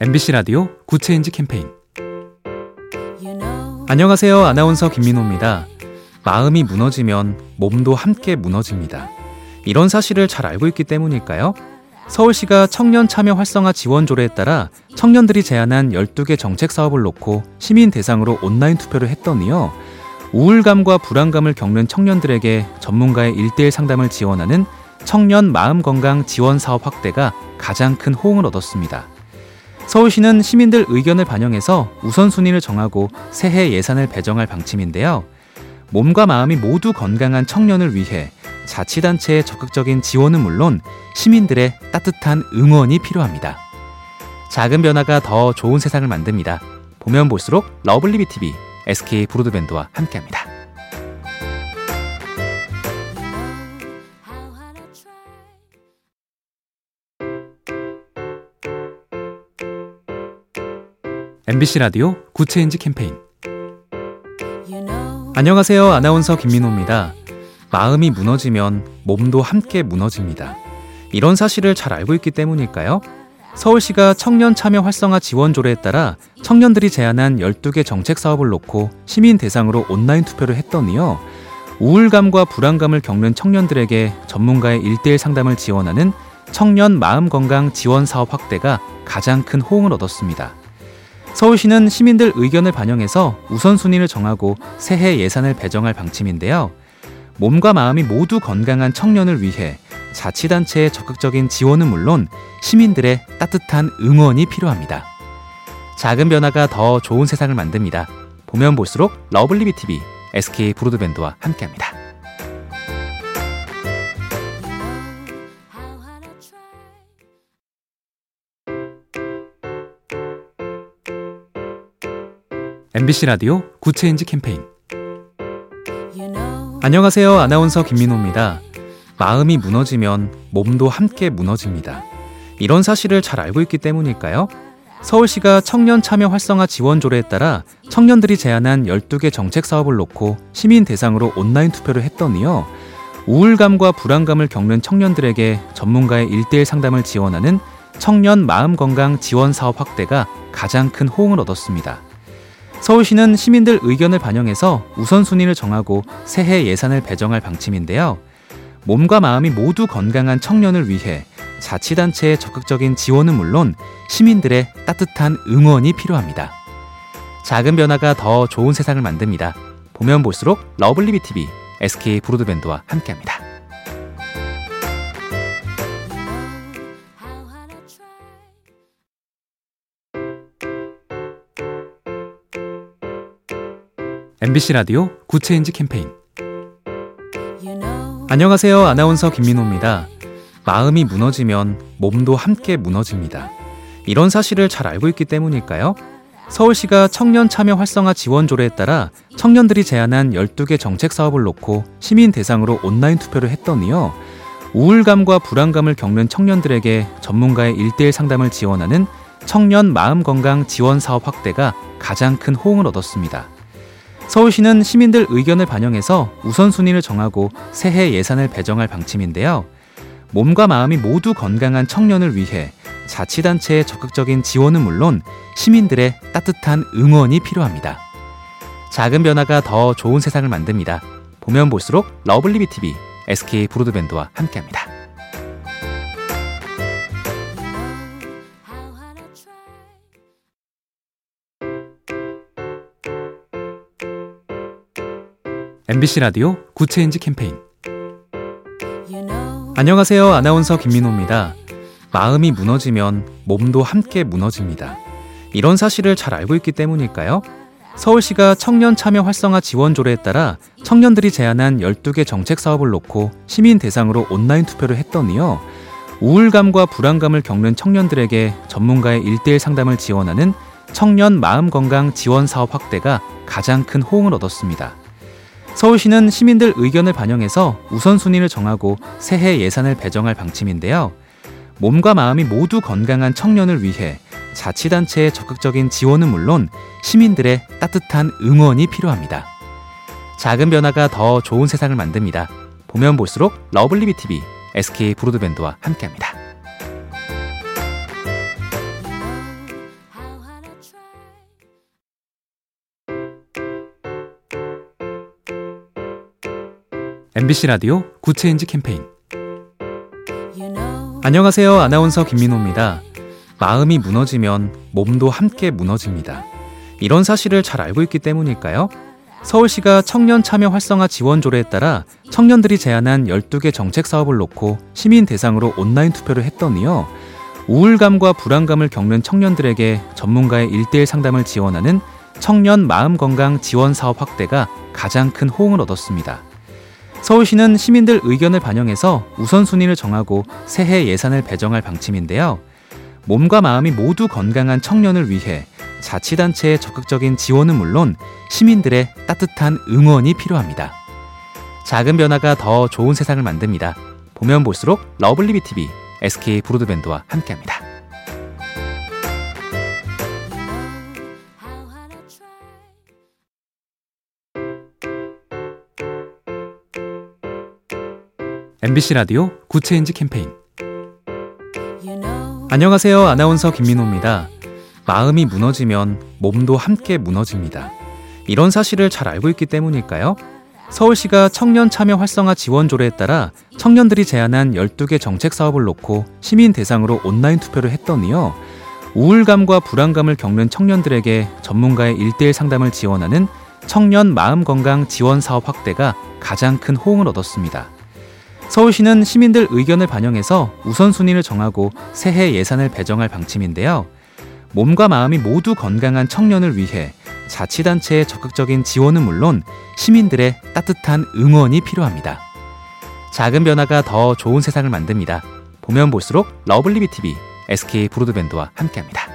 MBC 라디오 Good Change 캠페인 안녕하세요. 아나운서 김민호입니다. 마음이 무너지면 몸도 함께 무너집니다. 이런 사실을 잘 알고 있기 때문일까요? 서울시가 청년 참여 활성화 지원 조례에 따라 청년들이 제안한 12개 정책 사업을 놓고 시민 대상으로 온라인 투표를 했더니요. 우울감과 불안감을 겪는 청년들에게 전문가의 1대1 상담을 지원하는 청년 마음 건강 지원 사업 확대가 가장 큰 호응을 얻었습니다. 서울시는 시민들 의견을 반영해서 우선순위를 정하고 새해 예산을 배정할 방침인데요. 몸과 마음이 모두 건강한 청년을 위해 자치단체의 적극적인 지원은 물론 시민들의 따뜻한 응원이 필요합니다. 작은 변화가 더 좋은 세상을 만듭니다. 보면 볼수록 lovely B tv SK 브로드밴드와 함께합니다. MBC 라디오 Good Change 캠페인 안녕하세요. 아나운서 김민호입니다. 마음이 무너지면 몸도 함께 무너집니다. 이런 사실을 잘 알고 있기 때문일까요? 서울시가 청년 참여 활성화 지원 조례에 따라 청년들이 제안한 12개 정책 사업을 놓고 시민 대상으로 온라인 투표를 했더니요. 우울감과 불안감을 겪는 청년들에게 전문가의 1대1 상담을 지원하는 청년 마음 건강 지원 사업 확대가 가장 큰 호응을 얻었습니다. 서울시는 시민들 의견을 반영해서 우선순위를 정하고 새해 예산을 배정할 방침인데요. 몸과 마음이 모두 건강한 청년을 위해 자치단체의 적극적인 지원은 물론 시민들의 따뜻한 응원이 필요합니다. 작은 변화가 더 좋은 세상을 만듭니다. 보면 볼수록 lovely B tv SK 브로드밴드와 함께합니다. MBC 라디오 Good Change 캠페인 안녕하세요. 아나운서 김민호입니다. 마음이 무너지면 몸도 함께 무너집니다. 이런 사실을 잘 알고 있기 때문일까요? 서울시가 청년 참여 활성화 지원 조례에 따라 청년들이 제안한 12개 정책 사업을 놓고 시민 대상으로 온라인 투표를 했더니요. 우울감과 불안감을 겪는 청년들에게 전문가의 1대1 상담을 지원하는 청년 마음 건강 지원 사업 확대가 가장 큰 호응을 얻었습니다. 서울시는 시민들 의견을 반영해서 우선순위를 정하고 새해 예산을 배정할 방침인데요. 몸과 마음이 모두 건강한 청년을 위해 자치단체의 적극적인 지원은 물론 시민들의 따뜻한 응원이 필요합니다. 작은 변화가 더 좋은 세상을 만듭니다. 보면 볼수록 lovely B tv SK 브로드밴드와 함께합니다. MBC 라디오 Good Change 캠페인 안녕하세요. 아나운서 김민호입니다. 마음이 무너지면 몸도 함께 무너집니다. 이런 사실을 잘 알고 있기 때문일까요? 서울시가 청년 참여 활성화 지원 조례에 따라 청년들이 제안한 12개 정책 사업을 놓고 시민 대상으로 온라인 투표를 했더니요. 우울감과 불안감을 겪는 청년들에게 전문가의 1대1 상담을 지원하는 청년 마음 건강 지원 사업 확대가 가장 큰 호응을 얻었습니다. 서울시는 시민들 의견을 반영해서 우선순위를 정하고 새해 예산을 배정할 방침인데요. 몸과 마음이 모두 건강한 청년을 위해 자치단체의 적극적인 지원은 물론 시민들의 따뜻한 응원이 필요합니다. 작은 변화가 더 좋은 세상을 만듭니다. 보면 볼수록 lovely B tv SK 브로드밴드와 함께합니다. MBC 라디오 Good Change 캠페인 안녕하세요. 아나운서 김민호입니다. 마음이 무너지면 몸도 함께 무너집니다. 이런 사실을 잘 알고 있기 때문일까요? 서울시가 청년 참여 활성화 지원 조례에 따라 청년들이 제안한 12개 정책 사업을 놓고 시민 대상으로 온라인 투표를 했더니요. 우울감과 불안감을 겪는 청년들에게 전문가의 1대1 상담을 지원하는 청년 마음 건강 지원 사업 확대가 가장 큰 호응을 얻었습니다. 서울시는 시민들 의견을 반영해서 우선순위를 정하고 새해 예산을 배정할 방침인데요. 몸과 마음이 모두 건강한 청년을 위해 자치단체의 적극적인 지원은 물론 시민들의 따뜻한 응원이 필요합니다. 작은 변화가 더 좋은 세상을 만듭니다. 보면 볼수록 lovely B tv SK 브로드밴드와 함께합니다. MBC 라디오 Good Change 캠페인 안녕하세요. 아나운서 김민호입니다. 마음이 무너지면 몸도 함께 무너집니다. 이런 사실을 잘 알고 있기 때문일까요? 서울시가 청년 참여 활성화 지원 조례에 따라 청년들이 제안한 12개 정책 사업을 놓고 시민 대상으로 온라인 투표를 했더니요. 우울감과 불안감을 겪는 청년들에게 전문가의 1대1 상담을 지원하는 청년 마음 건강 지원 사업 확대가 가장 큰 호응을 얻었습니다. 서울시는 시민들 의견을 반영해서 우선순위를 정하고 새해 예산을 배정할 방침인데요. 몸과 마음이 모두 건강한 청년을 위해 자치단체의 적극적인 지원은 물론 시민들의 따뜻한 응원이 필요합니다. 작은 변화가 더 좋은 세상을 만듭니다. 보면 볼수록 lovely B tv SK 브로드밴드와 함께합니다. MBC 라디오 Good Change 캠페인 안녕하세요. 아나운서 김민호입니다. 마음이 무너지면 몸도 함께 무너집니다. 이런 사실을 잘 알고 있기 때문일까요? 서울시가 청년 참여 활성화 지원 조례에 따라 청년들이 제안한 12개 정책 사업을 놓고 시민 대상으로 온라인 투표를 했더니요. 우울감과 불안감을 겪는 청년들에게 전문가의 1대1 상담을 지원하는 청년 마음건강 지원 사업 확대가 가장 큰 호응을 얻었습니다. 서울시는 시민들 의견을 반영해서 우선순위를 정하고 새해 예산을 배정할 방침인데요. 몸과 마음이 모두 건강한 청년을 위해 자치단체의 적극적인 지원은 물론 시민들의 따뜻한 응원이 필요합니다. 작은 변화가 더 좋은 세상을 만듭니다. 보면 볼수록 lovely B tv SK 브로드밴드와 함께합니다.